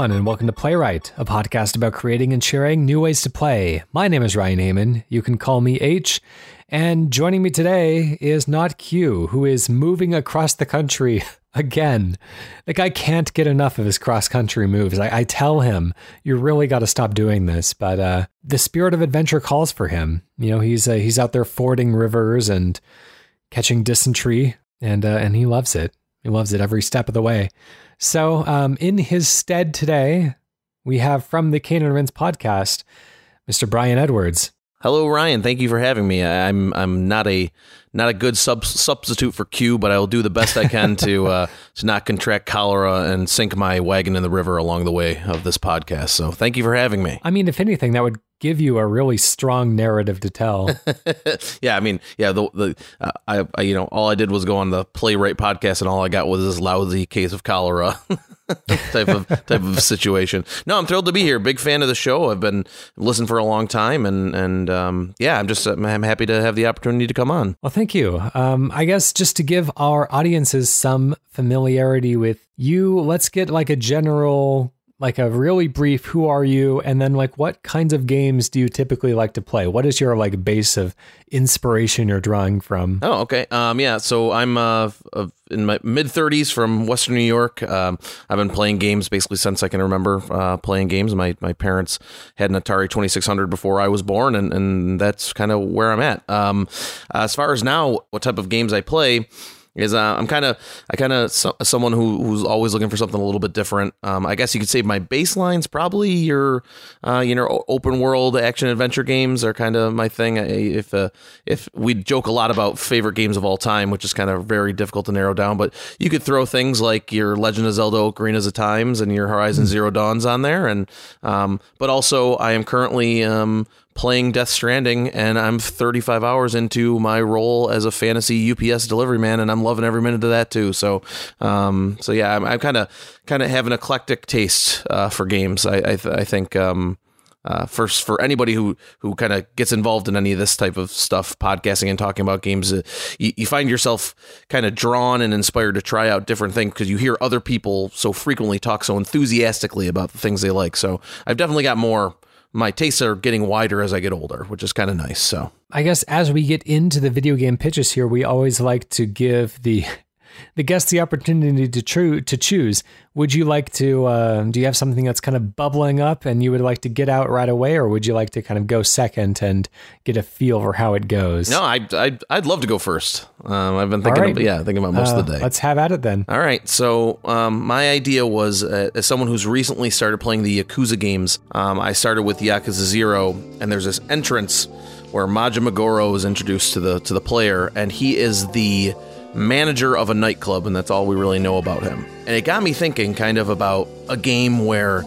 everyone, and welcome to PlayWrite, a podcast about creating and sharing new ways to play. My name is Ryan Hamann. You can call me H. And joining me today is not Q, who is moving across the country again. The guy can't get enough of his cross country moves. I, I, tell him, you really got to stop doing this. But uh, the spirit of adventure calls for him. You know, he's uh, he's out there fording rivers and catching dysentery, and uh, and he loves it. He loves it every step of the way. So, um, in his stead today, we have from the Cane and Rinse podcast, Mr. Brian Edwards. Hello, Ryan. Thank you for having me. I'm I'm not a not a good sub- substitute for Q, but I will do the best I can to uh, to not contract cholera and sink my wagon in the river along the way of this podcast. So, thank you for having me. I mean, if anything, that would give you a really strong narrative to tell. yeah, I mean, yeah, the the uh, I, I, you know all I did was go on the PlayWrite podcast, and all I got was this lousy case of cholera type of type of situation. No, I'm thrilled to be here. Big fan of the show. I've been listening for a long time, and and um, yeah, I'm just I'm happy to have the opportunity to come on. Well, thank you. Um, I guess just to give our audiences some familiarity with you, let's get like a general like a really brief who are you and then like what kinds of games do you typically like to play? What is your like base of inspiration you're drawing from? Oh okay. Um yeah so i'm uh in my mid 30s from western new york. Um i've been playing games basically since i can remember uh playing games. My my parents had an atari 2600 before i was born and and that's kind of where i'm at. Um as far as now what type of games i play is uh, I'm kind of I kind of so, someone who who's always looking for something a little bit different. Um, I guess you could say my baseline's probably your uh, you know open world action adventure games are kind of my thing. If uh, if we joke a lot about favorite games of all time, which is kind of very difficult to narrow down, but you could throw things like your Legend of Zelda Ocarina's of Times and your Horizon mm-hmm. Zero Dawns on there, and um, but also I am currently um, playing Death Stranding, and I'm 35 hours into my role as a fantasy UPS delivery man, and I'm loving every minute of that too. So, um, so yeah, I'm kind of kind of have an eclectic taste uh, for games. I I, th- I think. Um, uh, for for anybody who who kind of gets involved in any of this type of stuff, podcasting and talking about games, uh, you, you, find yourself kind of drawn and inspired to try out different things because you hear other people so frequently talk so enthusiastically about the things they like. So I've definitely got more my tastes are getting wider as I get older, which is kind of nice. So I guess as we get into the video game pitches here, we always like to give the the guests the opportunity to true to choose. Would you like to? Uh, do you have something that's kind of bubbling up and you would like to get out right away, or would you like to kind of go second and get a feel for how it goes? No, I I'd, I'd love to go first. Um, I've been thinking, right. about, yeah, thinking about most uh, of the day. Let's have at it then. All right. So um, my idea was, uh, as someone who's recently started playing the Yakuza games, um, I started with Yakuza Zero, and there's this entrance where Majima Goro is introduced to the to the player, and he is the manager of a nightclub, and that's all we really know about him. And it got me thinking kind of about a game where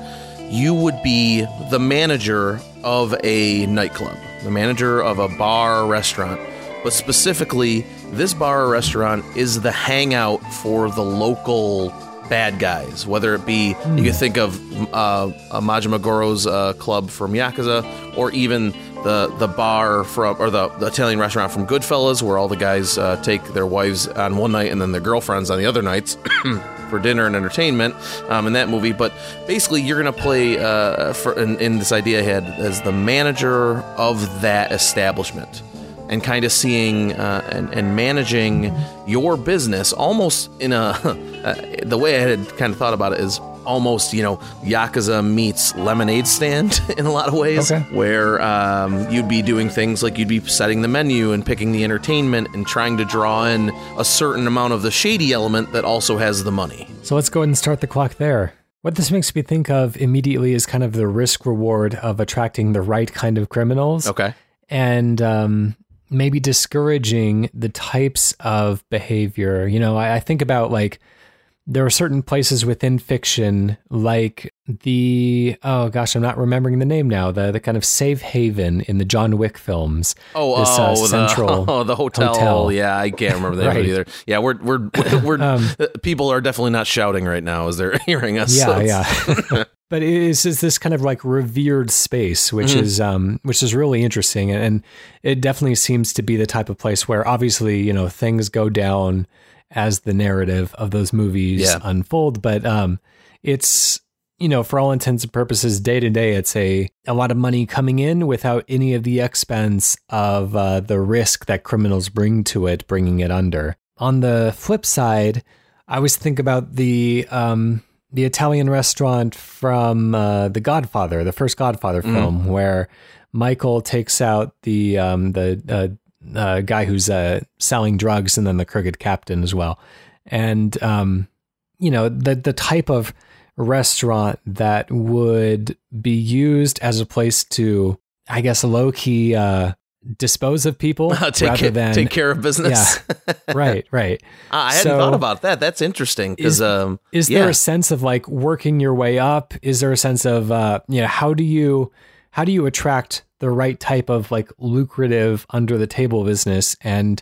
you would be the manager of a nightclub, the manager of a bar or restaurant. But specifically, this bar or restaurant is the hangout for the local bad guys, whether it be you could think of uh, Majima Goro's uh, club from Yakuza, or even the the bar from or the, the Italian restaurant from Goodfellas, where all the guys uh, take their wives on one night and then their girlfriends on the other nights. for dinner and entertainment um, in that movie. But basically, you're going to play uh, for, in, in, this idea ahead as the manager of that establishment and kind of seeing uh, and, and, managing your business almost in a uh, the way I had kind of thought about it is almost, you know, Yakuza meets lemonade stand in a lot of ways, okay. where um, you'd be doing things like you'd be setting the menu and picking the entertainment and trying to draw in a certain amount of the shady element that also has the money. So let's go ahead and start the clock there. What this makes me think of immediately is kind of the risk reward of attracting the right kind of criminals. Okay. And um, maybe discouraging the types of behavior. You know, I, I think about like, there are certain places within fiction like the oh gosh i'm not remembering the name now the the kind of safe haven in the john wick films oh this, uh, oh central the, oh, the hotel. hotel. yeah i can't remember that right. either yeah we're we're we're, um, people are definitely not shouting right now as they're hearing us yeah so yeah but it is, is this kind of like revered space which mm-hmm. is um which is really interesting and it definitely seems to be the type of place where obviously you know things go down as the narrative of those movies yeah. unfold. But um, it's you know, for all intents and purposes, day to day, it's a, a lot of money coming in without any of the expense of uh, the risk that criminals bring to it, bringing it under. On the flip side, I always think about the um, the Italian restaurant from uh, The Godfather, the first Godfather Mm. film, where Michael takes out the um, the uh, uh, guy who's uh, selling drugs and then the crooked captain as well, and um, you know the the type of restaurant that would be used as a place to, I guess, low key uh, dispose of people take, rather care, than take care of business. right, right. I hadn't So- thought about that. That's interesting Is- um, Is yeah. there a sense of like working your way up? Is there a sense of uh, you know how do you how do you attract the right type of like lucrative under the table business and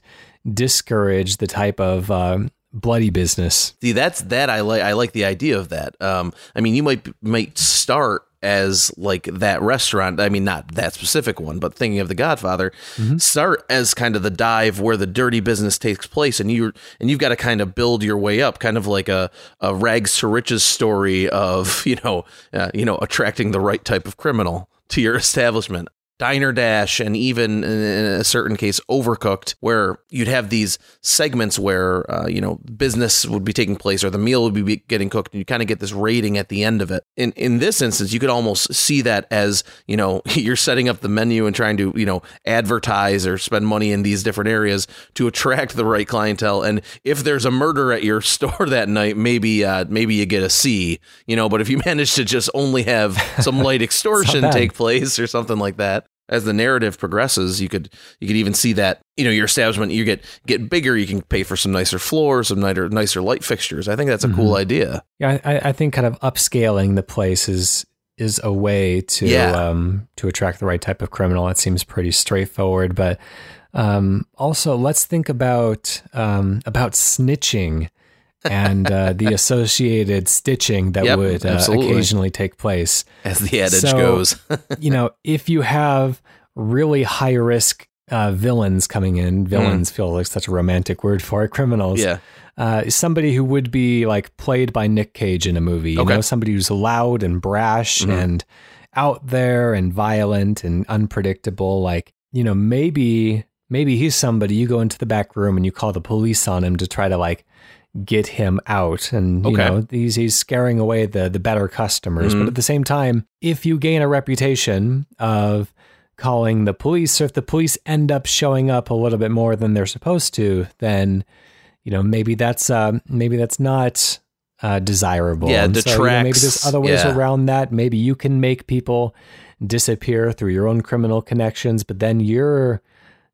discourage the type of um, bloody business? See, that's that I like. I like the idea of that. Um, I mean, you might might start as like that restaurant. I mean, not that specific one, but thinking of The Godfather, start as kind of the dive where the dirty business takes place, and you and you've got to kind of build your way up, kind of like a a rags to riches story of you know uh, you know attracting the right type of criminal to your establishment. Diner Dash and even in a certain case Overcooked, where you'd have these segments where uh, you know business would be taking place or the meal would be getting cooked, and you kind of get this rating at the end of it. In in this instance, you could almost see that as you know you're setting up the menu and trying to you know advertise or spend money in these different areas to attract the right clientele. And if there's a murder at your store that night, maybe uh, maybe you get a C, you know. But if you manage to just only have some light extortion take place or something like that as the narrative progresses you could you could even see that you know your establishment you get get bigger you can pay for some nicer floors some nicer nicer light fixtures i think that's a cool idea Yeah, I, I think kind of upscaling the place is is a way to Yeah. um, to attract the right type of criminal. That seems pretty straightforward, but um, also let's think about um, about snitching and uh, the associated stitching that Yep, would uh, occasionally take place. as the adage So- goes you know, if you have really high risk uh, villains coming in, villains feel like such a romantic word for it, criminals. yeah Uh, somebody who would be like played by Nick Cage in a movie, you Okay. know, somebody who's loud and brash Mhm. and out there and violent and unpredictable. Like, you know, maybe, maybe he's somebody you go into the back room and you call the police on him to try to like get him out. And, you Okay. know, he's, he's scaring away the, the better customers. Mhm. But at the same time, if you gain a reputation of calling the police, or if the police end up showing up a little bit more than they're supposed to, then you know maybe that's uh, maybe that's not uh, desirable. Yeah, And so, you know, maybe there's other ways yeah. around that. Maybe you can make people disappear through your own criminal connections, but then you're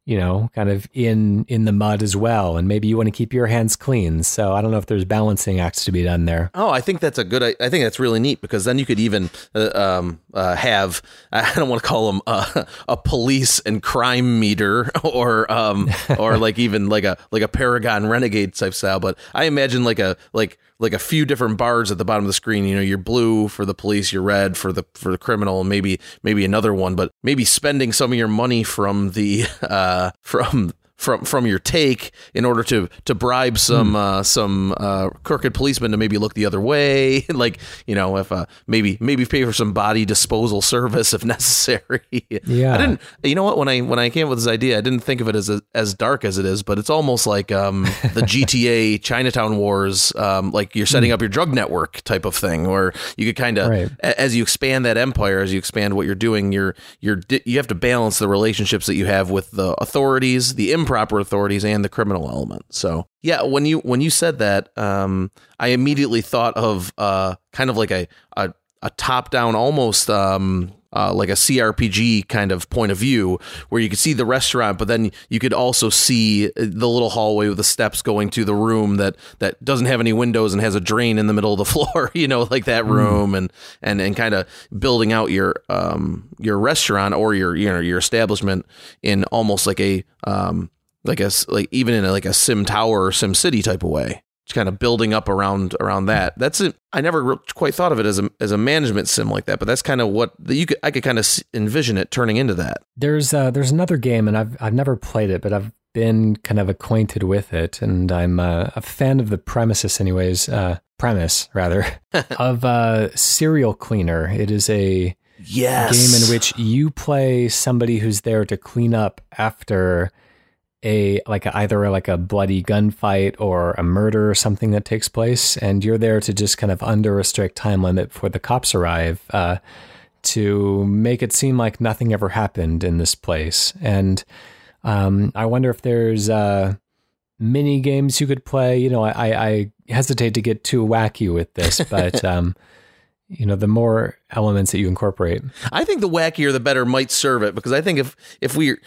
you know kind of in in the mud as well, and maybe you want to keep your hands clean. So I don't know if there's balancing acts to be done there. Oh, I think that's a good. I, I think that's really neat because then you could even uh, um, uh, have. I don't want to call them uh, a police and crime meter or um, or like even like a like a Paragon Renegade type style. But I imagine like a like like a few different bars at the bottom of the screen. You know, you're blue for the police, you're red for the for the criminal, maybe maybe another one. But maybe spending some of your money from the uh, from from from your take in order to to bribe some uh, some uh, crooked policemen to maybe look the other way, like you know if uh, maybe maybe pay for some body disposal service if necessary. Yeah. I didn't. You know what? When I when I came up with this idea, I didn't think of it as as dark as it is, but it's almost like um, the GTA Chinatown Wars, um, like you're setting up your drug network type of thing, where you could kind of Right. a- as you expand that empire, as you expand what you're doing, you're you're you have to balance the relationships that you have with the authorities, the improper authorities, and the criminal element. So yeah, when you when you said that, um, I immediately thought of uh, kind of like a a, a top down, almost um, uh, like a CRPG kind of point of view, where you could see the restaurant, but then you could also see the little hallway with the steps going to the room that that doesn't have any windows and has a drain in the middle of the floor. You know, like that room, and and and kind of building out your um your restaurant or your you know your establishment in almost like a um like a like even in a, like a SimTower or SimCity type of way just kind of building up around around that that's it i never quite thought of it as a as a management sim like that but that's kind of what the, you could i could kind of envision it turning into that There's uh, there's another game, and I've I've never played it, but I've been kind of acquainted with it, and I'm uh, a fan of the premises, anyways. Uh, premise rather of uh, Serial Cleaner. It is a yes. game in which you play somebody who's there to clean up after a like a, either like a bloody gunfight or a murder or something that takes place, and you're there to just kind of under a strict time limit before the cops arrive uh, to make it seem like nothing ever happened in this place. And um, I wonder if there's uh, mini games you could play. You know, I, I hesitate to get too wacky with this, but. Um, you know the more elements that you incorporate i think the wackier the better might serve it because i think if if we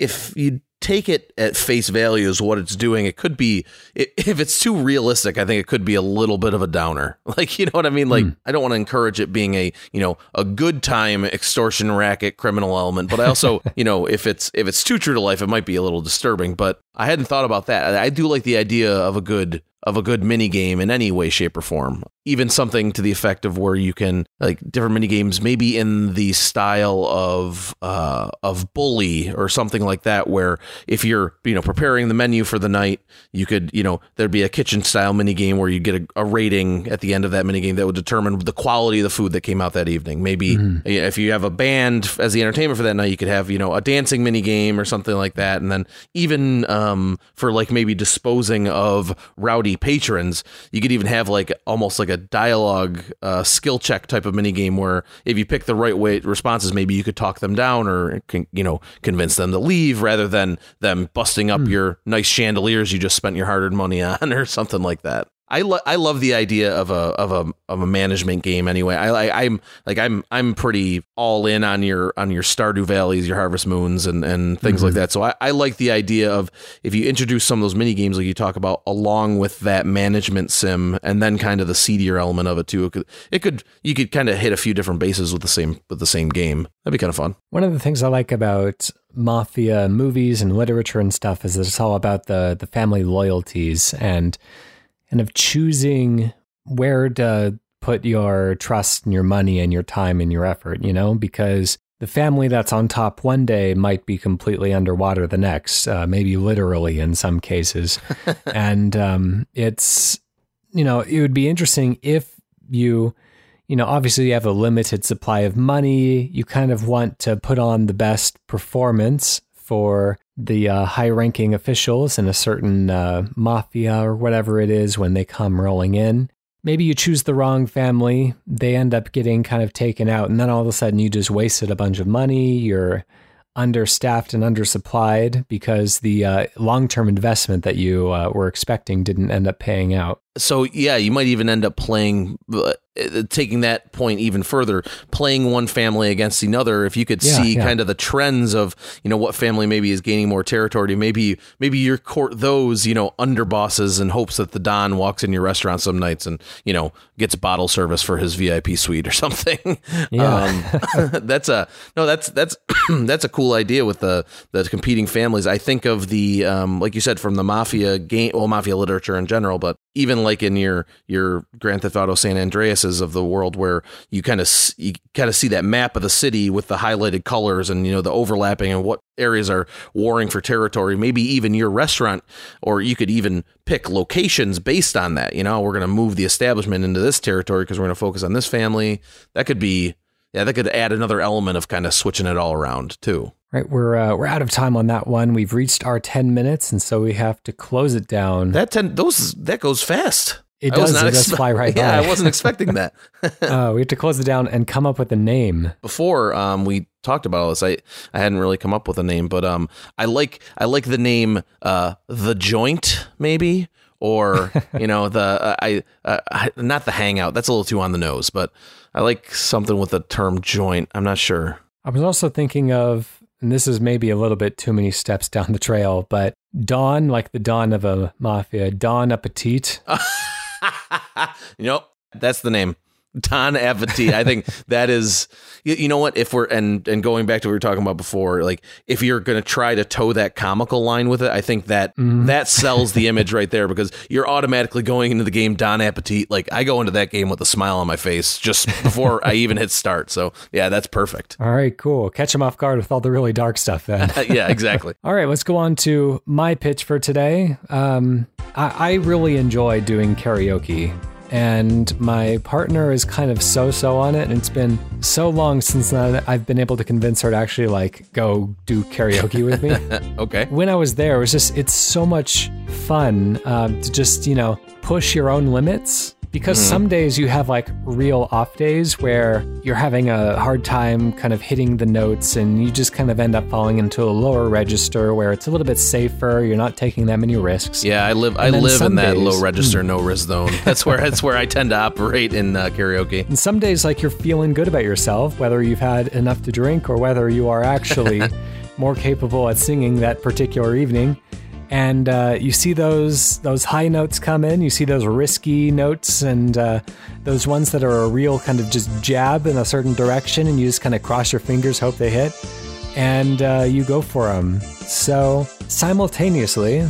if you take it at face value as what it's doing, it could be if it's too realistic. I think it could be a little bit of a downer. Like you know what I mean? Like mm. I don't want to encourage it being a you know a good time extortion racket criminal element, but I also you know if it's if it's too true to life, it might be a little disturbing. But I hadn't thought about that. I do like the idea of a good of a good mini game in any way, shape, or form. Even something to the effect of where you can like different mini games, maybe in the style of uh, of Bully or something like that, where if you're you know preparing the menu for the night, you could you know there'd be a kitchen style mini game where you get a, a rating at the end of that mini game that would determine the quality of the food that came out that evening. Maybe mm-hmm. if you have a band as the entertainment for that night, you could have you know a dancing mini game or something like that, and then even um, for like maybe disposing of rowdy patrons, you could even have like almost like a dialogue uh, skill check type of mini game where if you pick the right way responses, maybe you could talk them down or you know convince them to leave rather than them busting up mm. your nice chandeliers you just spent your hard earned money on or something like that. I lo- I love the idea of a of a of a management game anyway. I, I am like I'm I'm pretty all in on your on your Stardew Valleys, your Harvest Moons, and and things mm-hmm. like that. So I, I like the idea of if you introduce some of those mini games like you talk about along with that management sim, and then kind of the seedier element of it too. It could, it could you could kind of hit a few different bases with the same with the same game. That'd be kind of fun. One of the things I like about mafia movies and literature and stuff is that it's all about the the family loyalties and kind of choosing where to put your trust and your money and your time and your effort, you know, because the family that's on top one day might be completely underwater the next, uh, maybe literally in some cases. and um, it's, you know, it would be interesting if you, you know, obviously you have a limited supply of money. You kind of want to put on the best performance for the uh, high ranking officials in a certain uh, mafia or whatever it is when they come rolling in. Maybe you choose the wrong family, they end up getting kind of taken out, and then all of a sudden you just wasted a bunch of money. You're understaffed and undersupplied because the uh, long term investment that you uh, were expecting didn't end up paying out. So, yeah, you might even end up playing uh, taking that point even further, playing one family against another, if you could yeah, see yeah. kind of the trends of you know what family maybe is gaining more territory, maybe maybe you court those you know underbosses in hopes that the don walks in your restaurant some nights and you know gets bottle service for his VIP suite or something. Yeah, um, that's a no, that's that's that's a cool idea with the the competing families. I think of the um, like you said from the mafia game, well, mafia literature in general, but even like in your your Grand Theft Auto San Andreas's of the world, where you kind of you kind of see that map of the city with the highlighted colors and you know the overlapping and what areas are warring for territory. Maybe even your restaurant, or you could even pick locations based on that. You know, we're going to move the establishment into this territory because we're going to focus on this family. That could be yeah, that could add another element of kind of switching it all around too. Right, we're uh, we're out of time on that one. We've reached our ten minutes, and so we have to close it down. That ten those that goes fast. It does. It does fly right yeah, by. I wasn't expecting that. uh, we have to close it down and come up with a name. Before um, we talked about all this, I I hadn't really come up with a name, but um, I like I like the name uh, the joint maybe or you know the uh, I, uh, not the hangout. That's a little too on the nose, but I like something with the term joint. I'm not sure. I was also thinking of and this is maybe a little bit too many steps down the trail, but dawn, like the dawn of a mafia, Don Appetit. you know, that's the name. Don Appetit. I think that is, you, you, know what? If we're and and going back to what we were talking about before, like if you're going to try to toe that comical line with it, I think that mm. that sells the image right there because you're automatically going into the game Don Appetit. Like I go into that game with a smile on my face just before I even hit start. So yeah, that's perfect. All right, cool. Catch him off guard with all the really dark stuff then. yeah, exactly. all right, let's go on to my pitch for today. Um, I, I really enjoy doing karaoke and my partner is kind of so-so on it, and it's been so long since I've been able to convince her to actually like go do karaoke with me. okay. When I was there, it was just it's so much fun um, to just you know push your own limits because mm-hmm. some days you have like real off days where you're having a hard time kind of hitting the notes and you just kind of end up falling into a lower register where it's a little bit safer you're not taking that many risks. Yeah i live and i live in that days, low register no risk zone. That's where that's where i tend to operate in uh, karaoke. And some days like you're feeling good about yourself whether you've had enough to drink or whether you are actually more capable at singing that particular evening and uh, you see those those high notes come in. You see those risky notes and uh, those ones that are a real kind of just jab in a certain direction, and you just kind of cross your fingers, hope they hit, and uh, you go for them. So simultaneously,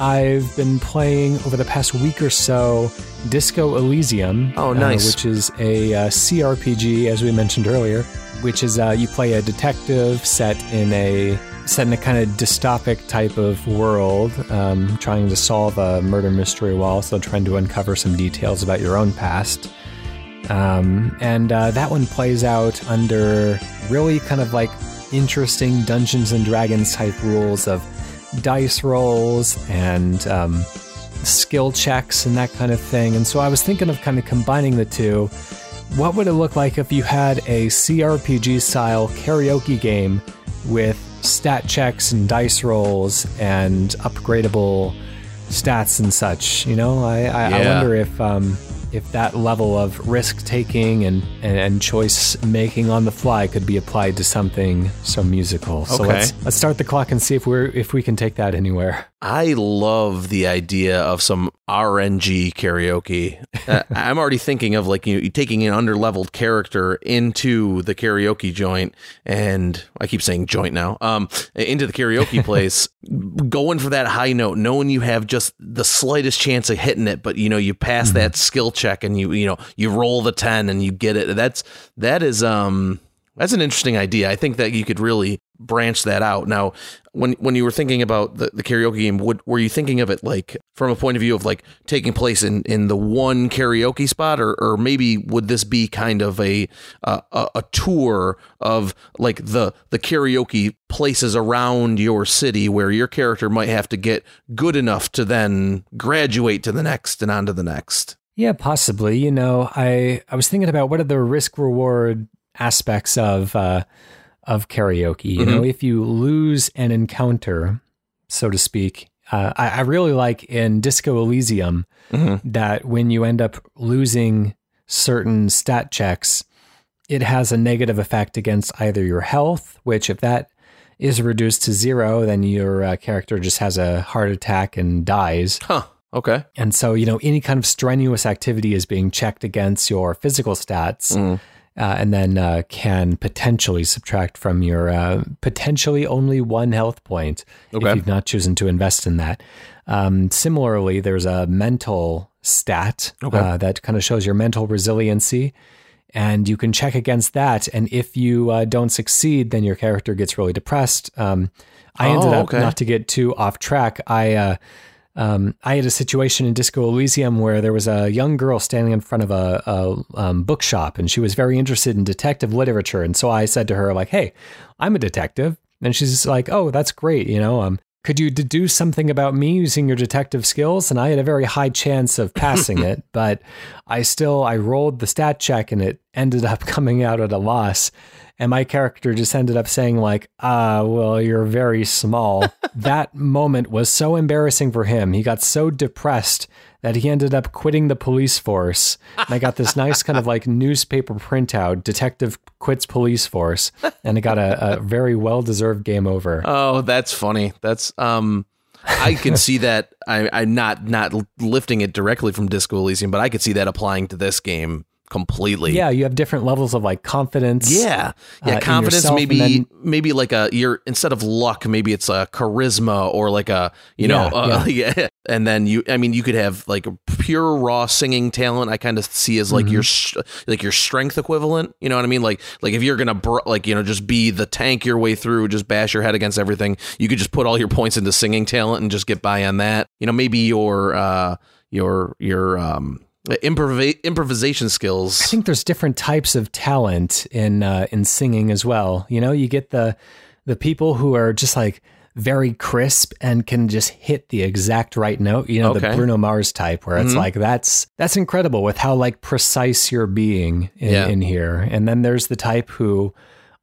I've been playing over the past week or so Disco Elysium. Oh, nice! Uh, which is a uh, CRPG, as we mentioned earlier. Which is uh, you play a detective set in a set in a kind of dystopic type of world, um, trying to solve a murder mystery while also trying to uncover some details about your own past. Um, and uh, that one plays out under really kind of like interesting Dungeons and Dragons type rules of dice rolls and um, skill checks and that kind of thing. And so I was thinking of kind of combining the two. What would it look like if you had a CRPG style karaoke game with stat checks and dice rolls and upgradable stats and such. You know, I, I, yeah. I wonder if um, if that level of risk taking and, and, and, choice making on the fly could be applied to something so musical. So okay. let's let's start the clock and see if we're if we can take that anywhere. I love the idea of some RNG karaoke. uh, I'm already thinking of like you know, taking an underleveled character into the karaoke joint, and I keep saying joint now. Um, into the karaoke place, going for that high note, knowing you have just the slightest chance of hitting it, but you know you pass mm-hmm. that skill check and you you know you roll the ten and you get it. That's that is um that's an interesting idea. I think that you could really branch that out. Now, when when you were thinking about the, the karaoke game, would, were you thinking of it like from a point of view of like taking place in, in the one karaoke spot, or or maybe would this be kind of a a, a tour of like the the karaoke places around your city where your character might have to get good enough to then graduate to the next and on to the next? Yeah, possibly. You know, I I was thinking about what are the risk reward aspects of uh, of karaoke. You mm-hmm. know, if you lose an encounter, so to speak, uh, I, I, really like in Disco Elysium mm-hmm. that when you end up losing certain stat checks, it has a negative effect against either your health, which if that is reduced to zero, then your uh, character just has a heart attack and dies. Huh. Okay. And so, you know, any kind of strenuous activity is being checked against your physical stats. Mm uh, and then uh, can potentially subtract from your uh, potentially only one health point okay. if you've not chosen to invest in that. Um, similarly, there's a mental stat okay. Uh, that kind of shows your mental resiliency. And you can check against that. And if you uh, don't succeed, then your character gets really depressed. Um, I ended oh, okay. up, not to get too off track, I uh, um, I had a situation in Disco Elysium where there was a young girl standing in front of a, a um, bookshop, and she was very interested in detective literature. And so I said to her, like, "Hey, I'm a detective," and she's like, "Oh, that's great. You know, um, could you deduce something about me using your detective skills?" And I had a very high chance of passing it, but I still I rolled the stat check, and it ended up coming out at a loss and my character just ended up saying like ah well you're very small. That moment was so embarrassing for him. He got so depressed that he ended up quitting the police force. And i got this nice kind of like newspaper printout detective quits police force and i got a, a very well deserved game over. Oh that's funny. That's um I can see that. I, I'm not not lifting it directly from Disco Elysium, but I could see that applying to this game completely. Yeah, you have different levels of like confidence. Yeah, yeah, uh, confidence. Maybe then, maybe like a you're instead of luck, maybe it's a charisma or like a you know yeah, uh, yeah. yeah. And then you, I mean, you could have like pure raw singing talent. I kind of see as like mm-hmm. your like your strength equivalent. You know what I mean? Like like if you're gonna br- like you know just be the tank your way through, just bash your head against everything. You could just put all your points into singing talent and just get by on that. You know, maybe your uh your your um improv- improvisation skills. I think there's different types of talent in uh, in singing as well. You know, you get the the people who are just like very crisp and can just hit the exact right note. You know, the Bruno Mars type, where it's Mhm. like that's that's incredible with how like precise you're being in, Yeah. in here. And then there's the type who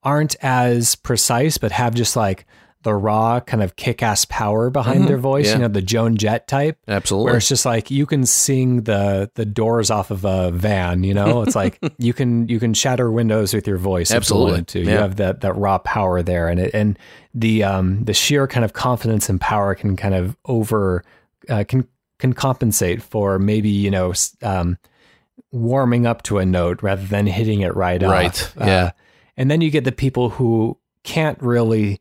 aren't as precise, but have just like the raw kind of kick-ass power behind Mhm. their voice. Yeah. You know, the Joan Jett type Absolutely. where it's just like you can sing the the doors off of a van you know it's like you can you can shatter windows with your voice if you Absolutely. to you have that that raw power there and it and the um the sheer kind of confidence and power can kind of over uh, can can compensate for maybe you know um warming up to a note rather than hitting it right up. Right, off. yeah. Uh, and then you get the people who can't really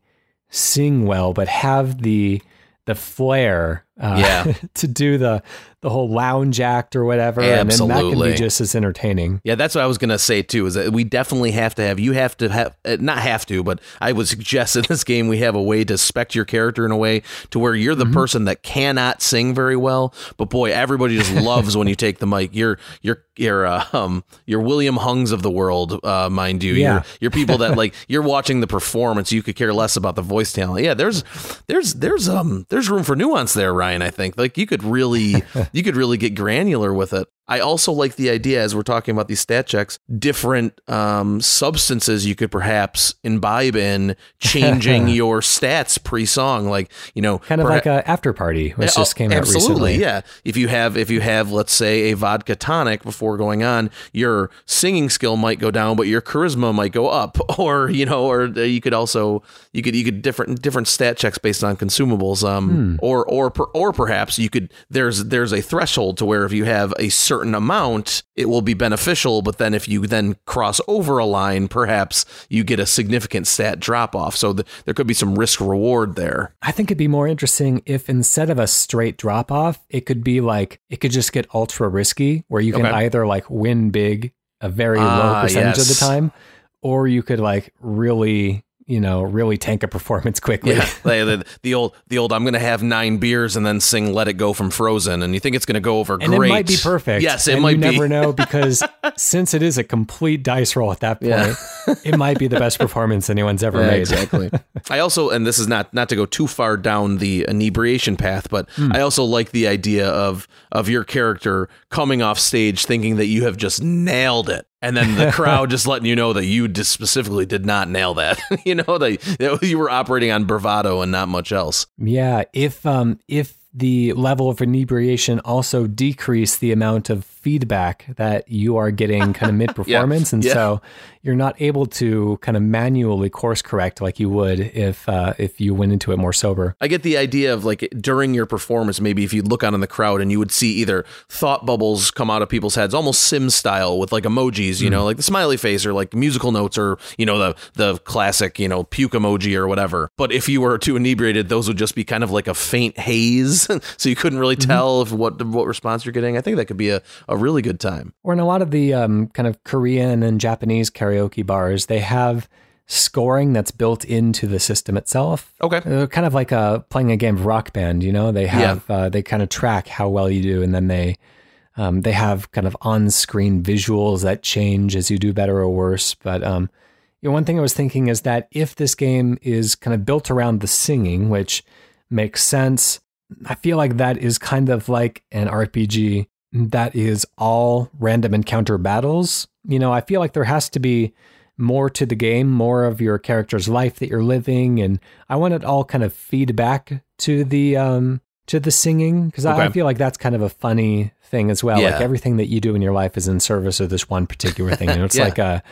sing well but have the the flair uh, Yeah. to do the the whole lounge act or whatever and then that can Absolutely. be just as entertaining Yeah, that's what I was gonna say too. Is that we definitely have to have you have to have uh, not have to, but I would suggest in this game we have a way to spec your character in a way to where you're Mm-hmm. the person that cannot sing very well, but boy, everybody just loves when you take the mic. You're you're you're uh, um you're William Hungs of the world, uh, mind you. Yeah. You're you're people that like you're watching the performance. You could care less about the voice talent. Yeah, there's there's there's um there's room for nuance there, Ryan. I think like you could really you could really get granular with it. I also like the idea as we're talking about these stat checks, different um, substances you could perhaps imbibe in changing your stats pre-song, like you know, kind of perha- like a after party which just came out absolutely, recently. yeah. If you have, if you have, let's say, a vodka tonic before going on, your singing skill might go down, but your charisma might go up, or you know, or you could also you could you could different different stat checks based on consumables, um, or or or perhaps you could there's there's a threshold to where if you have a certain amount, it will be beneficial, but then if you then cross over a line, perhaps you get a significant stat drop off. So th- there could be some risk reward there. I think it'd be more interesting if instead of a straight drop off, it could be like it could just get ultra risky where you can Okay. either like win big a very Ah, low percentage of the time, or you could like really, you know, really tank a performance quickly. Yeah, the, the old, the old. I'm gonna have nine beers and then sing "Let It Go" from Frozen, and you think it's gonna go over And great. it might be perfect. Yes, it and might you be. never know because since it is a complete dice roll at that point, Yeah. it might be the best performance anyone's ever Yeah, made. exactly. I also, and this is not not to go too far down the inebriation path, but Hmm. I also like the idea of of your character coming off stage thinking that you have just nailed it, and then the crowd just letting you know that you just specifically did not nail that. you know that, that you were operating on bravado and not much else. Yeah, if um if the level of inebriation also decrease the amount of feedback that you are getting kind of mid performance, and Yeah. so you're not able to kind of manually course correct like you would if uh, if you went into it more sober. I get the idea of like during your performance, maybe if you look out in the crowd and you would see either thought bubbles come out of people's heads, almost Sim style with like emojis, you know, like the smiley face or like musical notes or, you know, the the classic, you know, puke emoji or whatever. But if you were too inebriated, those would just be kind of like a faint haze. so you couldn't really tell if what what response you're getting. I think that could be a, a really good time. Or in a lot of the um, kind of Korean and Japanese karaoke bars, they have scoring that's built into the system itself. Okay. Uh, kind of like a playing a game of rock band, you know. They have uh, they kind of track how well you do, and then they um, they have kind of on-screen visuals that change as you do better or worse. But um, you know, one thing I was thinking is that if this game is kind of built around the singing, which makes sense, I feel like that is kind of like an RPG that is all random encounter battles. You know, I feel like there has to be more to the game, more of your character's life that you're living, and I want it all kind of feed back to the um to the singing because I, I feel like that's kind of a funny thing as well. Yeah. Like everything that you do in your life is in service of this one particular thing. You know, it's Yeah. like a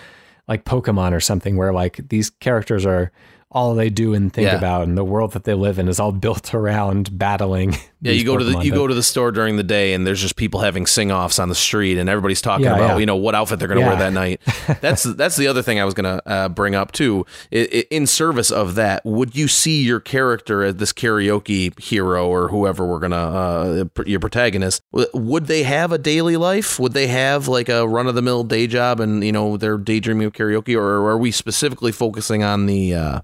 like Pokemon or something where like these characters are all they do and think Yeah. about, and the world that they live in is all built around battling. Yeah, you go to the you go to the store during the day, and there's just people having sing offs on the street, and everybody's talking Yeah, about yeah. you know what outfit they're going to wear that night. That's that's the other thing I was going to uh, bring up too. I, I, in service of that, would you see your character as this karaoke hero or whoever we're gonna uh, your protagonist? Would they have a daily life? Would they have like a run of the mill day job, and you know they're daydreaming of karaoke, or are we specifically focusing on the uh,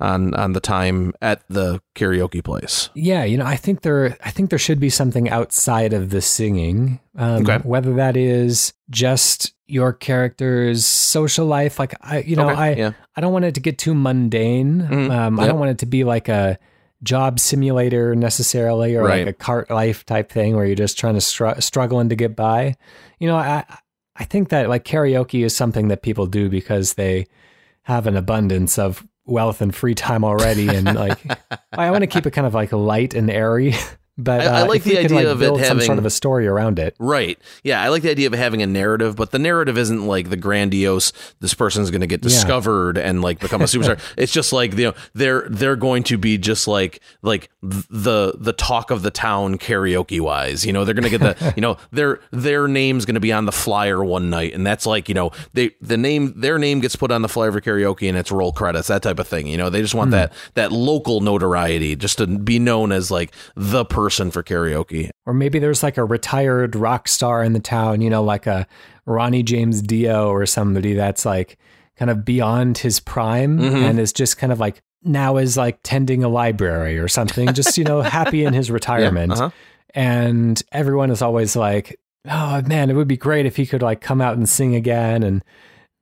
on on the time at the karaoke place. Yeah, you know, I think there, I think there should be something outside of the singing. Um, Okay. Whether that is just your character's social life, like I, you know, Okay, I, yeah. I don't want it to get too mundane. Mhm, Um, I don't want it to be like a job simulator necessarily, or Right. like a cart life type thing where you're just trying to str- struggling to get by. You know, I, I think that like karaoke is something that people do because they have an abundance of wealth and free time already, and like I want to keep it kind of like light and airy. But I- I uh, like the idea like, of it having some sort of a story around it. Right. Yeah, I like the idea of having a narrative, but the narrative isn't like the grandiose this person's going to get Yeah. discovered and like become a superstar. it's just like, you know, they're they're going to be just like like the the talk of the town karaoke wise. You know, they're going to get the, you know, their their name's going to be on the flyer one night and that's like, you know, they the name their name gets put on the flyer for karaoke and it's roll credits, that type of thing. You know, they just want that that local notoriety just to be known as like the person for karaoke. Or maybe there's like a retired rock star in the town, you know, like a Ronnie James Dio or somebody that's like kind of beyond his prime Mhm. and is just kind of like now is like tending a library or something, just, you know, happy in his retirement. uh-huh. And everyone is always like, oh man, it would be great if he could like come out and sing again. And,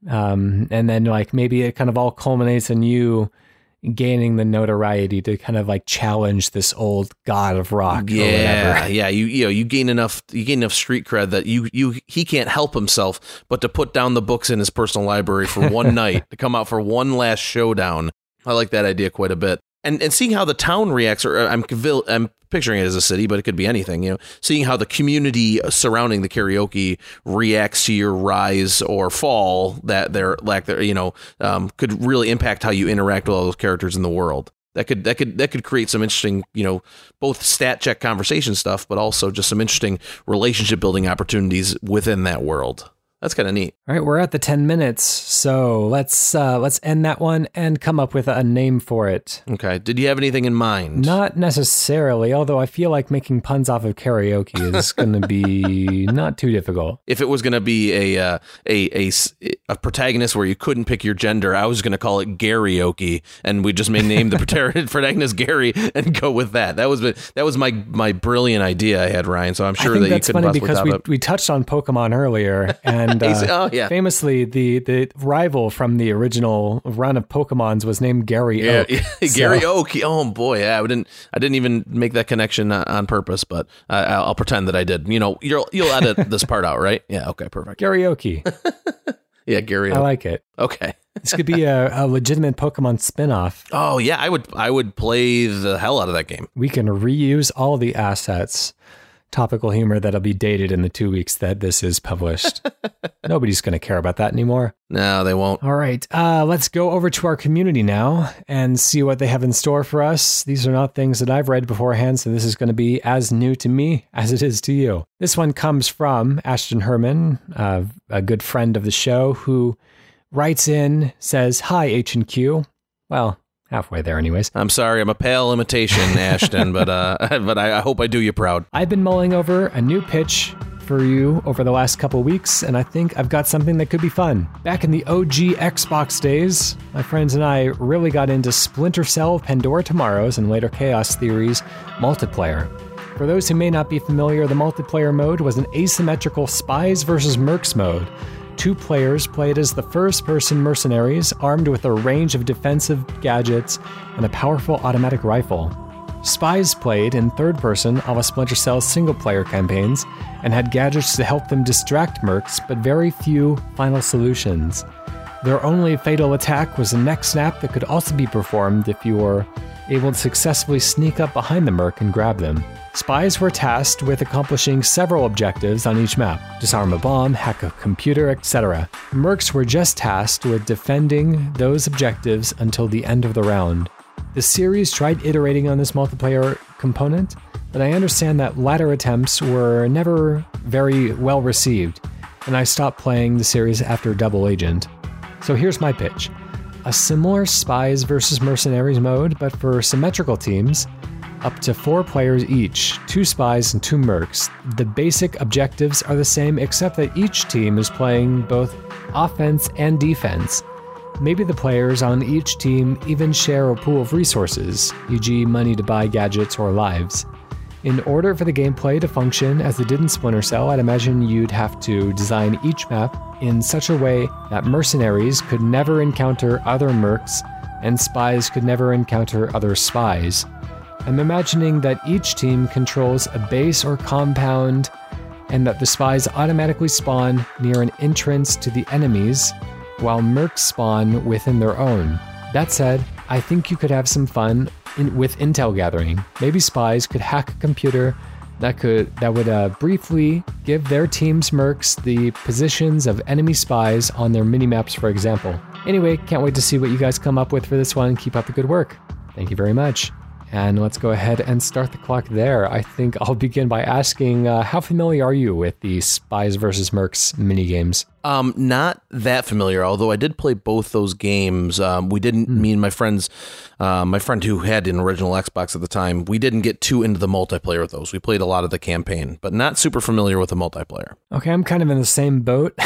um, and then like maybe it kind of all culminates in you gaining the notoriety to kind of like challenge this old god of rock or Yeah, whatever. yeah. You you know you gain enough you gain enough street cred that you you he can't help himself but to put down the books in his personal library for one night to come out for one last showdown. I like that idea quite a bit. And and seeing how the town reacts, or uh, I'm I'm picturing it as a city, but it could be anything. You know, seeing how the community surrounding the karaoke reacts to your rise or fall, that their lack there, you know, um, could really impact how you interact with all those characters in the world. That could that could that could create some interesting, you know, both stat check conversation stuff, but also just some interesting relationship building opportunities within that world. That's kind of neat. All right, we're at the 10 minutes. So let's uh let's end that one and come up with a name for it. Okay. Did you have anything in mind? Not necessarily, although I feel like making puns off of karaoke is going to be not too difficult. If it was going to be a, uh, a a a protagonist where you couldn't pick your gender, I was going to call it Garyoke, and we just may name the prota- protagonist Gary and go with that. That was that was my my brilliant idea I had, Ryan. So I'm sure I think that you couldn't funny possibly because we, we touched on Pokemon earlier, and He's- uh, oh, yeah. famously the the rival from the original run of Pokemon's was named Gary Yeah, Oak. Gary So- Oak. Oh boy, yeah, I didn't. I didn't even make that connection uh, on purpose, but I, I'll I'll pretend that I did. You know, you'll you'll edit this part out, right? Yeah. Okay. Perfect. Gary Karaoke. Yeah, Gary. I like it. Okay. This could be a, a legitimate Pokemon spin-off. Oh yeah, I would I would play the hell out of that game. We can reuse all the assets. Topical humor that'll be dated in the two weeks that this is published. Nobody's going to care about that anymore. No, they won't. All right, uh, let's go over to our community now and see what they have in store for us. These are not things that I've read beforehand, so this is going to be as new to me as it is to you. This one comes from Ashton Hermann, uh, a good friend of the show, who writes in, says, Hi, H&Q. Well, halfway there anyways. I'm sorry, I'm a pale imitation, Ashton, but uh, but I, I hope I do you proud. I've been mulling over a new pitch for you over the last couple weeks, and I think I've got something that could be fun. Back in the OG Xbox days, my friends and I really got into Splinter Cell, Pandora Tomorrows, and later Chaos Theories multiplayer. For those who may not be familiar, the multiplayer mode was an asymmetrical spies versus mercs mode. Two players played as the first person mercenaries, armed with a range of defensive gadgets and a powerful automatic rifle. Spies played in third person la Splinter Cell's single player campaigns and had gadgets to help them distract mercs, but very few final solutions. Their only fatal attack was a neck snap that could also be performed if you were able to successfully sneak up behind the merc and grab them. Spies were tasked with accomplishing several objectives on each map disarm a bomb, hack a computer, etc. Mercs were just tasked with defending those objectives until the end of the round. The series tried iterating on this multiplayer component, but I understand that latter attempts were never very well received, and I stopped playing the series after Double Agent. So here's my pitch a similar spies versus mercenaries mode, but for symmetrical teams, up to four players each, two spies and two mercs. The basic objectives are the same, except that each team is playing both offense and defense. maybe the players on each team even share a pool of resources, e.g., money to buy gadgets or lives. In order for the gameplay to function as it did in Splinter Cell, I'd imagine you'd have to design each map in such a way that mercenaries could never encounter other mercs and spies could never encounter other spies. I'm imagining that each team controls a base or compound and that the spies automatically spawn near an entrance to the enemies while mercs spawn within their own. That said, I think you could have some fun in, with intel gathering. Maybe spies could hack a computer that could that would uh, briefly give their team's mercs the positions of enemy spies on their minimaps, for example. Anyway, can't wait to see what you guys come up with for this one. Keep up the good work. Thank you very much. And let's go ahead and start the clock there. I think I'll begin by asking uh, how familiar are you with the Spies versus Mercs mini games? Um, not that familiar, although I did play both those games. Um, we didn't, mm. me and my friends, uh, my friend who had an original Xbox at the time, we didn't get too into the multiplayer with those. We played a lot of the campaign, but not super familiar with the multiplayer. Okay, I'm kind of in the same boat.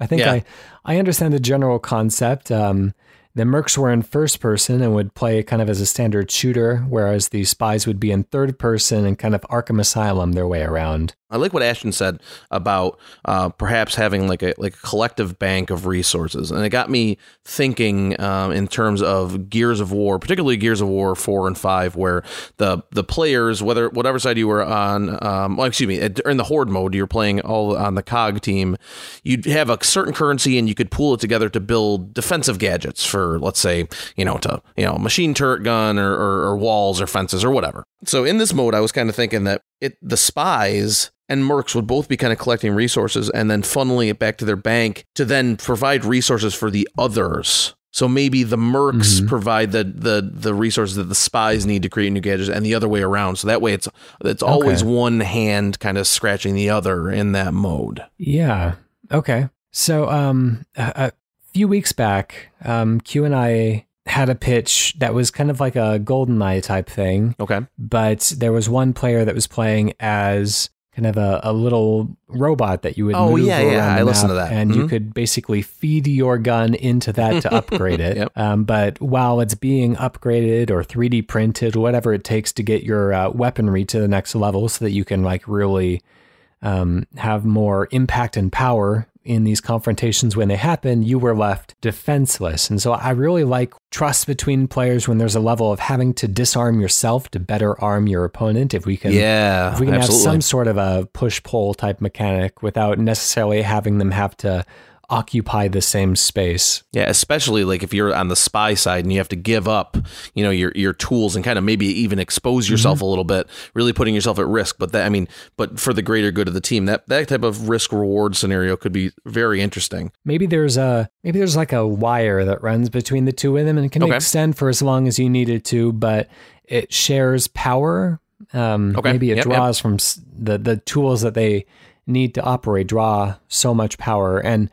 I think yeah. I, I understand the general concept. Um, the Mercs were in first person and would play kind of as a standard shooter, whereas the spies would be in third person and kind of Arkham Asylum their way around. I like what Ashton said about uh, perhaps having like a like a collective bank of resources, and it got me thinking um, in terms of Gears of War, particularly Gears of War four and five, where the the players, whether whatever side you were on, um, well, excuse me, in the horde mode, you're playing all on the cog team. You'd have a certain currency, and you could pool it together to build defensive gadgets for, let's say, you know, to you know, machine turret gun or, or, or walls or fences or whatever. So in this mode, I was kind of thinking that it the spies and Mercs would both be kind of collecting resources and then funneling it back to their bank to then provide resources for the others. So maybe the mercs mm-hmm. provide the, the the resources that the spies need to create new gadgets, and the other way around. So that way, it's it's okay. always one hand kind of scratching the other in that mode. Yeah. Okay. So um, a, a few weeks back, um, Q and I had a pitch that was kind of like a GoldenEye type thing. Okay. But there was one player that was playing as kind of a, a little robot that you would oh yeah yeah I listened to that and mm-hmm. you could basically feed your gun into that to upgrade it yep. um, but while it's being upgraded or 3D printed whatever it takes to get your uh, weaponry to the next level so that you can like really um, have more impact and power in these confrontations when they happen, you were left defenseless. And so I really like trust between players when there's a level of having to disarm yourself to better arm your opponent. If we can, yeah, if we can absolutely. have some sort of a push pull type mechanic without necessarily having them have to occupy the same space. Yeah, especially like if you're on the spy side and you have to give up, you know, your your tools and kind of maybe even expose mm-hmm. yourself mm-hmm. a little bit, really putting yourself at risk. But that I mean, but for the greater good of the team, that that type of risk reward scenario could be very interesting. Maybe there's a maybe there's like a wire that runs between the two of them and it can okay. extend for as long as you need it to, but it shares power. Um, okay. Maybe it yep, draws yep. from the the tools that they need to operate draw so much power and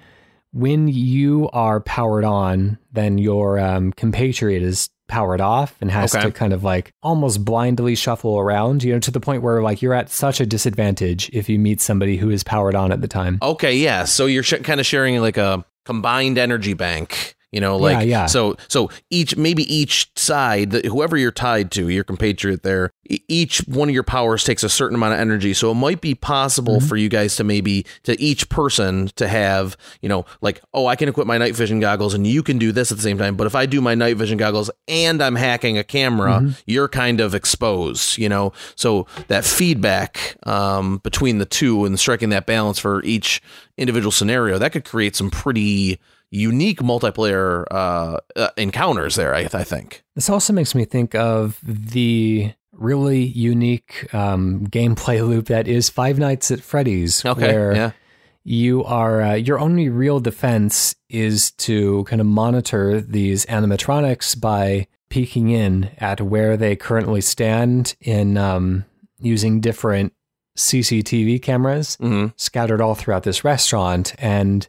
when you are powered on, then your um, compatriot is powered off and has okay. to kind of like almost blindly shuffle around, you know, to the point where like you're at such a disadvantage if you meet somebody who is powered on at the time. Okay, yeah. So you're sh- kind of sharing like a combined energy bank you know, like yeah, yeah. so so each maybe each side, whoever you're tied to, your compatriot there, each one of your powers takes a certain amount of energy. So it might be possible mm-hmm. for you guys to maybe to each person to have, you know, like, oh, I can equip my night vision goggles and you can do this at the same time. But if I do my night vision goggles and I'm hacking a camera, mm-hmm. you're kind of exposed, you know. So that feedback um, between the two and striking that balance for each individual scenario, that could create some pretty unique multiplayer uh, uh, encounters there. I, I, think this also makes me think of the really unique um, gameplay loop that is Five Nights at Freddy's, okay, where yeah. you are uh, your only real defense is to kind of monitor these animatronics by peeking in at where they currently stand in um, using different CCTV cameras mm-hmm. scattered all throughout this restaurant and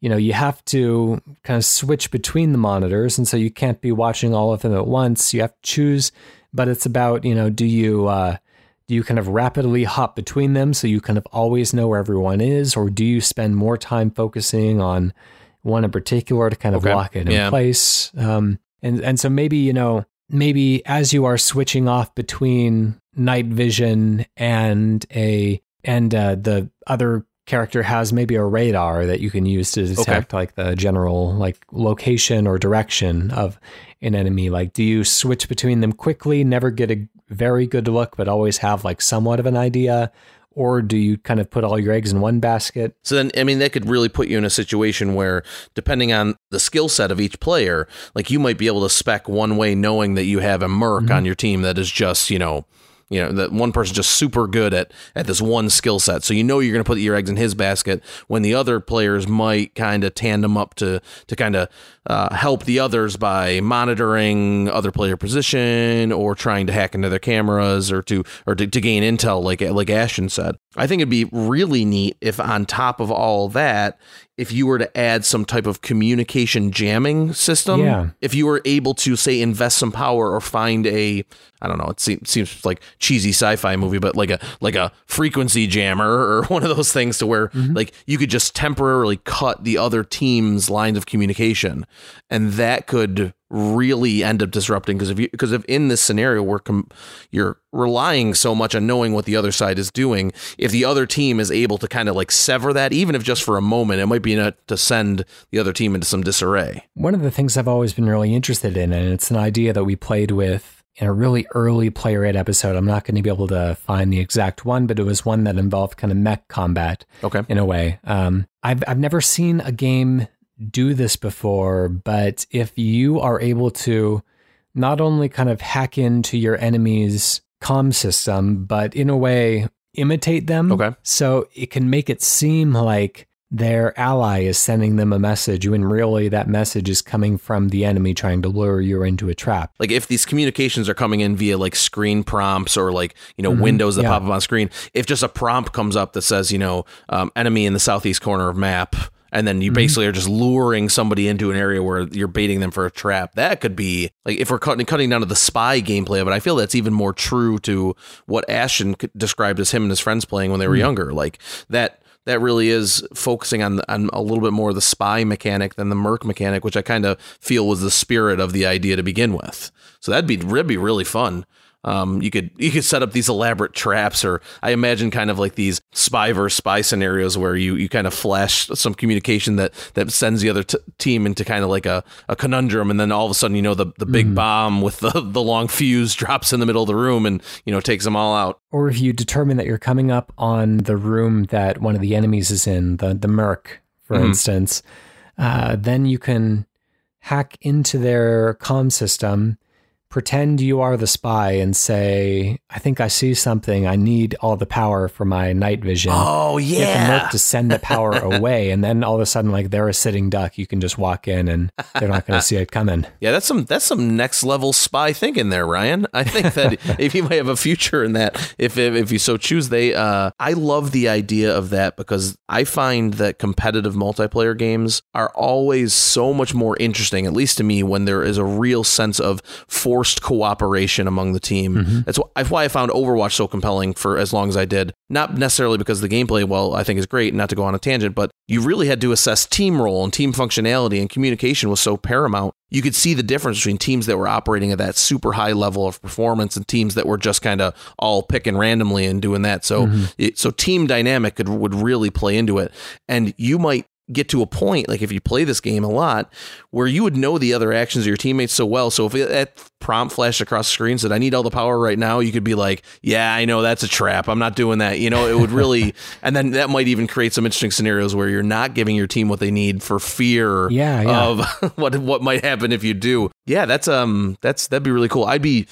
you know, you have to kind of switch between the monitors. And so you can't be watching all of them at once. You have to choose, but it's about, you know, do you, uh, do you kind of rapidly hop between them so you kind of always know where everyone is? Or do you spend more time focusing on one in particular to kind of Okay. lock it in Yeah. place. Um, and and so maybe you know maybe as you are switching off between night vision and a and uh, the other character has maybe a radar that you can use to detect like the general like location or direction of an enemy. Like do you switch between them quickly never get a very good look but always have like somewhat of an idea? Or do you kind of put all your eggs in one basket? So then, I mean, that could really put you in a situation where, depending on the skill set of each player, like you might be able to spec one way, knowing that you have a merc mm-hmm. on your team that is just, you know, you know, that one person's just super good at at this one skill set. So you know you're going to put your eggs in his basket when the other players might kind of tandem up to to kind of uh, help the others by monitoring other player position or trying to hack into their cameras or to or to, to gain intel, like like Ashton said. I think it'd be really neat if on top of all that, if you were to add some type of communication jamming system, Yeah. if you were able to say invest some power or find a I don't know, it seems, seems like cheesy sci-fi movie, but like a like a frequency jammer or one of those things to where mm-hmm. like you could just temporarily cut the other team's lines of communication, and that could really end up disrupting because if you because if in this scenario where com- you're relying so much on knowing what the other side is doing, if the other team is able to kind of like sever that, even if just for a moment, it might be enough to send the other team into some disarray. One of the things I've always been really interested in, and it's an idea that we played with in a really early PlayWrite episode. I'm not going to be able to find the exact one, but it was one that involved kind of mech combat Okay. in a way. Um, I've I've never seen a game do this before, but if you are able to not only kind of hack into your enemy's comm system, but in a way imitate them, Okay. so it can make it seem like their ally is sending them a message when really that message is coming from the enemy trying to lure you into a trap. like if these communications are coming in via like screen prompts or like you know mm-hmm. windows that yeah. pop up on screen if just a prompt comes up that says you know um, enemy in the southeast corner of map and then you mm-hmm. basically are just luring somebody into an area where you're baiting them for a trap that could be like if we're cutting, cutting down to the spy gameplay of it i feel that's even more true to what ashton described as him and his friends playing when they were mm-hmm. younger like that that really is focusing on on a little bit more of the spy mechanic than the merc mechanic, which I kind of feel was the spirit of the idea to begin with. So that'd be that'd be really fun. Um, you could you could set up these elaborate traps, or I imagine kind of like these spy versus spy scenarios where you you kind of flash some communication that that sends the other t- team into kind of like a, a conundrum, and then all of a sudden you know the the big bomb with the the long fuse drops in the middle of the room and you know takes them all out. Or if you determine that you're coming up on the room that one of the enemies is in, the the merc, for instance, uh, then you can hack into their comm system, pretend you are the spy, and say, "I think I see something. I need all the power for my night vision." Oh yeah, Get the merc to send the power away, and then all of a sudden, like they're a sitting duck, you can just walk in, and they're not going to see it coming. Yeah, that's some that's some next level spy thinking there, Ryan. I think that if you might have a future in that, if if, if you so choose, they. Uh, I love the idea of that because I find that competitive multiplayer games are always so much more interesting, at least to me, when there is a real sense of forced cooperation among the team. Mm-hmm. That's wh- that's why I found Overwatch so compelling for as long as I did. Not necessarily because the gameplay, well, I think is great. Not to go on a tangent, but you really had to assess team role and team functionality, and communication was so paramount you could see the difference between teams that were operating at that super high level of performance and teams that were just kind of all picking randomly and doing that. So, mm-hmm. it, so team dynamic could would really play into it, and you might get to a point like if you play this game a lot where you would know the other actions of your teammates so well. So if that prompt flashed across the screen said i need all the power right now you could be like yeah i know that's a trap. I'm not doing that. You know it would really and then that might even create some interesting scenarios where you're not giving your team what they need for fear Yeah, yeah. of what what might happen if you do. Yeah that's um that's that'd be really cool. I'd be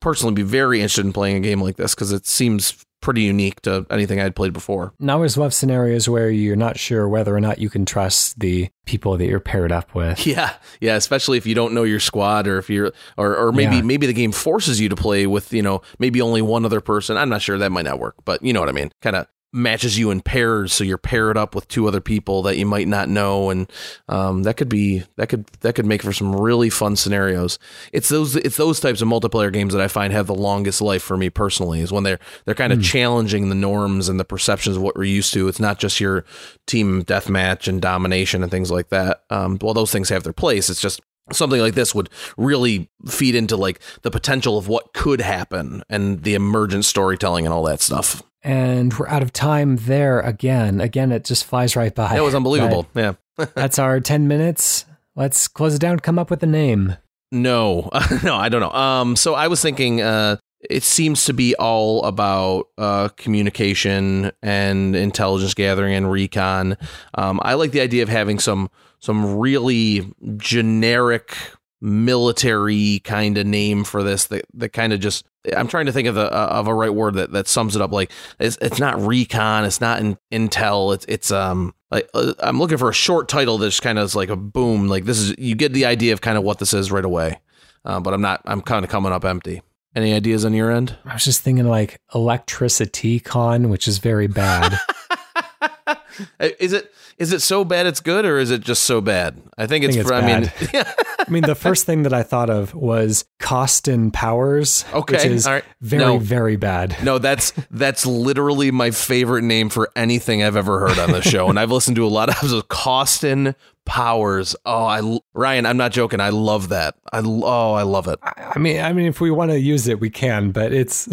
personally be very interested in playing a game like this because it seems pretty unique to anything i'd played before And I always love scenarios where you're not sure whether or not you can trust the people that you're paired up with. Yeah, yeah, especially if you don't know your squad, or if you're, or or maybe Yeah. maybe the game forces you to play with you know maybe only one other person. I'm not sure that might not work, but you know what I mean. Kind of matches you in pairs, so you're paired up with two other people that you might not know, and um, that could be that could that could make for some really fun scenarios. It's those it's those types of multiplayer games that I find have the longest life for me personally. Is when they're they're kind of mm. challenging the norms and the perceptions of what we're used to. It's not just your team deathmatch and domination and things like that. Um, well, those things have their place. It's just something like this would really feed into like the potential of what could happen and the emergent storytelling and all that stuff. And we're out of time there again. Again, it just flies right by. That was unbelievable. yeah. that's our 10 minutes. Let's close it down, come up with a name. No, no, I don't know. Um, so I was thinking, uh, it seems to be all about uh, communication and intelligence gathering and recon. Um, I like the idea of having some some really generic military kind of name for this that, that kind of just I'm trying to think of a of a right word that, that sums it up. Like it's, it's not recon it's not in, intel it's it's um like uh, I'm looking for a short title that's kind of is like a boom like this is you get the idea of kind of what this is right away. Uh, but I'm not I'm kind of coming up empty. Any ideas on your end? I was just thinking like electricity con which is very bad Uh, is it is it so bad it's good, or is it just so bad? I think it's. I, think it's I mean, I mean, the first thing that I thought of was Costin Powers, okay, which is very, no. very bad. No, that's that's literally my favorite name for anything I've ever heard on the show, and I've listened to a lot of episodes. Costin Powers. Oh, I Ryan, I'm not joking. I love that. I oh, I love it. I mean, I mean, if we want to use it, we can, but it's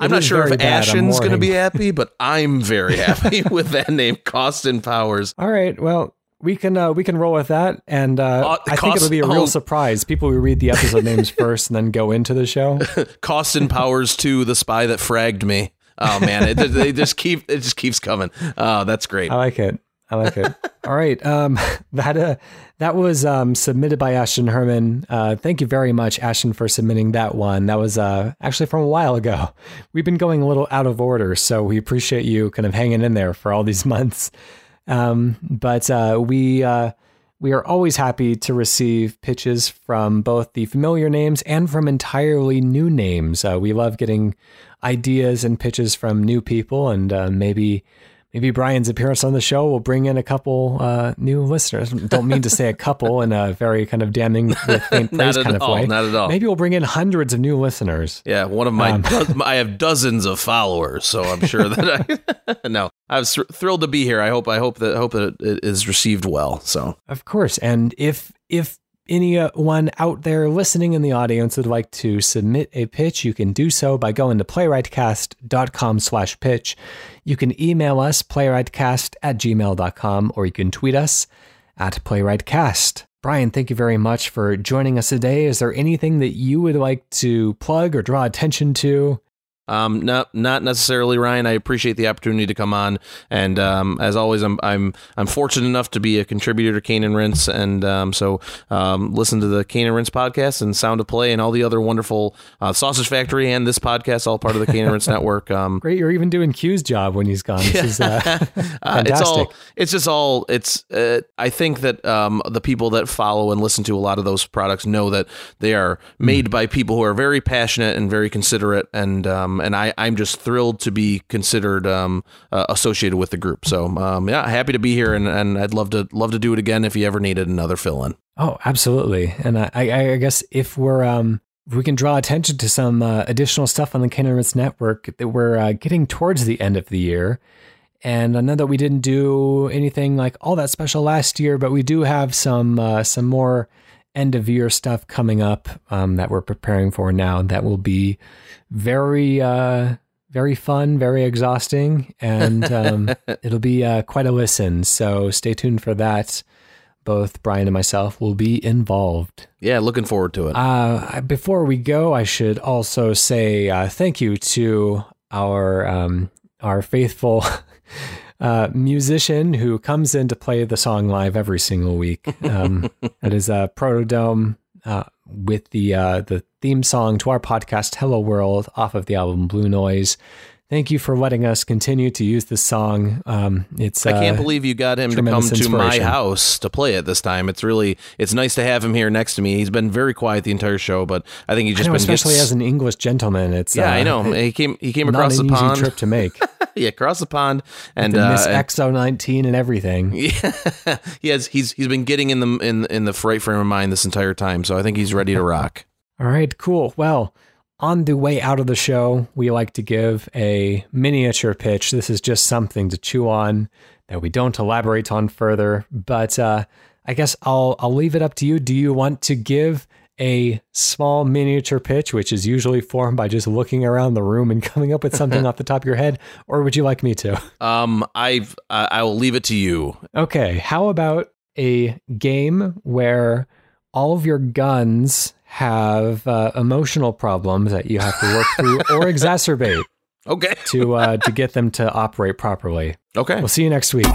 I'm not sure if Ashton's going to be happy, but I'm very happy with that name, Costin Powers. All right. Well, we can uh, we can roll with that, and uh, uh, I think it'll be a real oh. surprise. People will read the episode names first and then go into the show. Costin Powers two, the spy that fragged me. Oh man, it, they just keep it just keeps coming. Oh, that's great. I like it. I like it. All right. Um, that uh, that was um, submitted by Ashton Hermann. Uh, thank you very much, Ashton, for submitting that one. That was uh, actually from a while ago. We've been going a little out of order, so we appreciate you kind of hanging in there for all these months. Um, but uh, we uh, we are always happy to receive pitches from both the familiar names and from entirely new names. Uh, we love getting ideas and pitches from new people, and maybe maybe Brian's appearance on the show will bring in a couple uh, new listeners. Don't mean to say a couple in a very kind of damning with faint praise kind of all, way. Not at all. Maybe we'll bring in hundreds of new listeners. Yeah, one of my um, do- I have dozens of followers, so I'm sure that I no. I was thrilled to be here. I hope I hope that hope that it is received well. So of course, and if if anyone out there listening in the audience would like to submit a pitch, you can do so by going to playwritecast.com slash pitch. You can email us, playwritecast at gmail.com, or you can tweet us at playwritecast. Brian, thank you very much for joining us today. Is there anything that you would like to plug or draw attention to? Um, not not necessarily, Ryan. I appreciate the opportunity to come on, and um, as always, I'm I'm I'm fortunate enough to be a contributor to Cane and Rinse, and um, so um, listen to the Cane and Rinse podcast and Sound of Play and all the other wonderful uh, Sausage Factory and this podcast, all part of the Cane and Rinse network. Um, Great, you're even doing Q's job when he's gone. This is uh, fantastic. Uh, it's all it's just all it's. Uh, I think that um, the people that follow and listen to a lot of those products know that they are made mm. by people who are very passionate and very considerate and um, and I, I'm just thrilled to be considered um, uh, associated with the group. So um, yeah, happy to be here, and, and I'd love to love to do it again if you ever needed another fill in. Oh, absolutely. And I, I, guess if we're um, we can draw attention to some uh, additional stuff on the and network, that we're uh, getting towards the end of the year. And I know that we didn't do anything like all that special last year, but we do have some uh, some more end of year stuff coming up um, that we're preparing for now that will be very uh, very fun, very exhausting, and um, it'll be uh, quite a listen. So stay tuned for that. Both Brian and myself will be involved. Yeah, looking forward to it. Uh, before we go, I should also say uh, thank you to our um, our faithful uh, musician who comes in to play the song live every single week. Um, that is uh, Protodome uh, with the uh, the theme song to our podcast "Hello World" off of the album Blue Noise. Thank you for letting us continue to use this song. Um, it's I can't uh, believe you got him to come to my house to play it this time. It's really it's nice to have him here next to me. He's been very quiet the entire show, but I think he just know, been especially gets... as an English gentleman. It's yeah, uh, I know he came he came across the pond. trip to make. yeah, across the pond, and The Miss uh, Exo 19 and everything. yeah, he has he's he's been getting in the in in the right frame of mind this entire time, so I think he's ready to rock. All right, cool. Well, on the way out of the show, we like to give a miniature pitch. This is just something to chew on that we don't elaborate on further, but uh, I guess I'll I'll leave it up to you. Do you want to give a small miniature pitch, which is usually formed by just looking around the room and coming up with something off the top of your head, or would you like me to? Um, I've uh, I will leave it to you. Okay, how about a game where all of your guns have uh, emotional problems that you have to work through or exacerbate Okay. to uh, to get them to operate properly. Okay. We'll see you next week.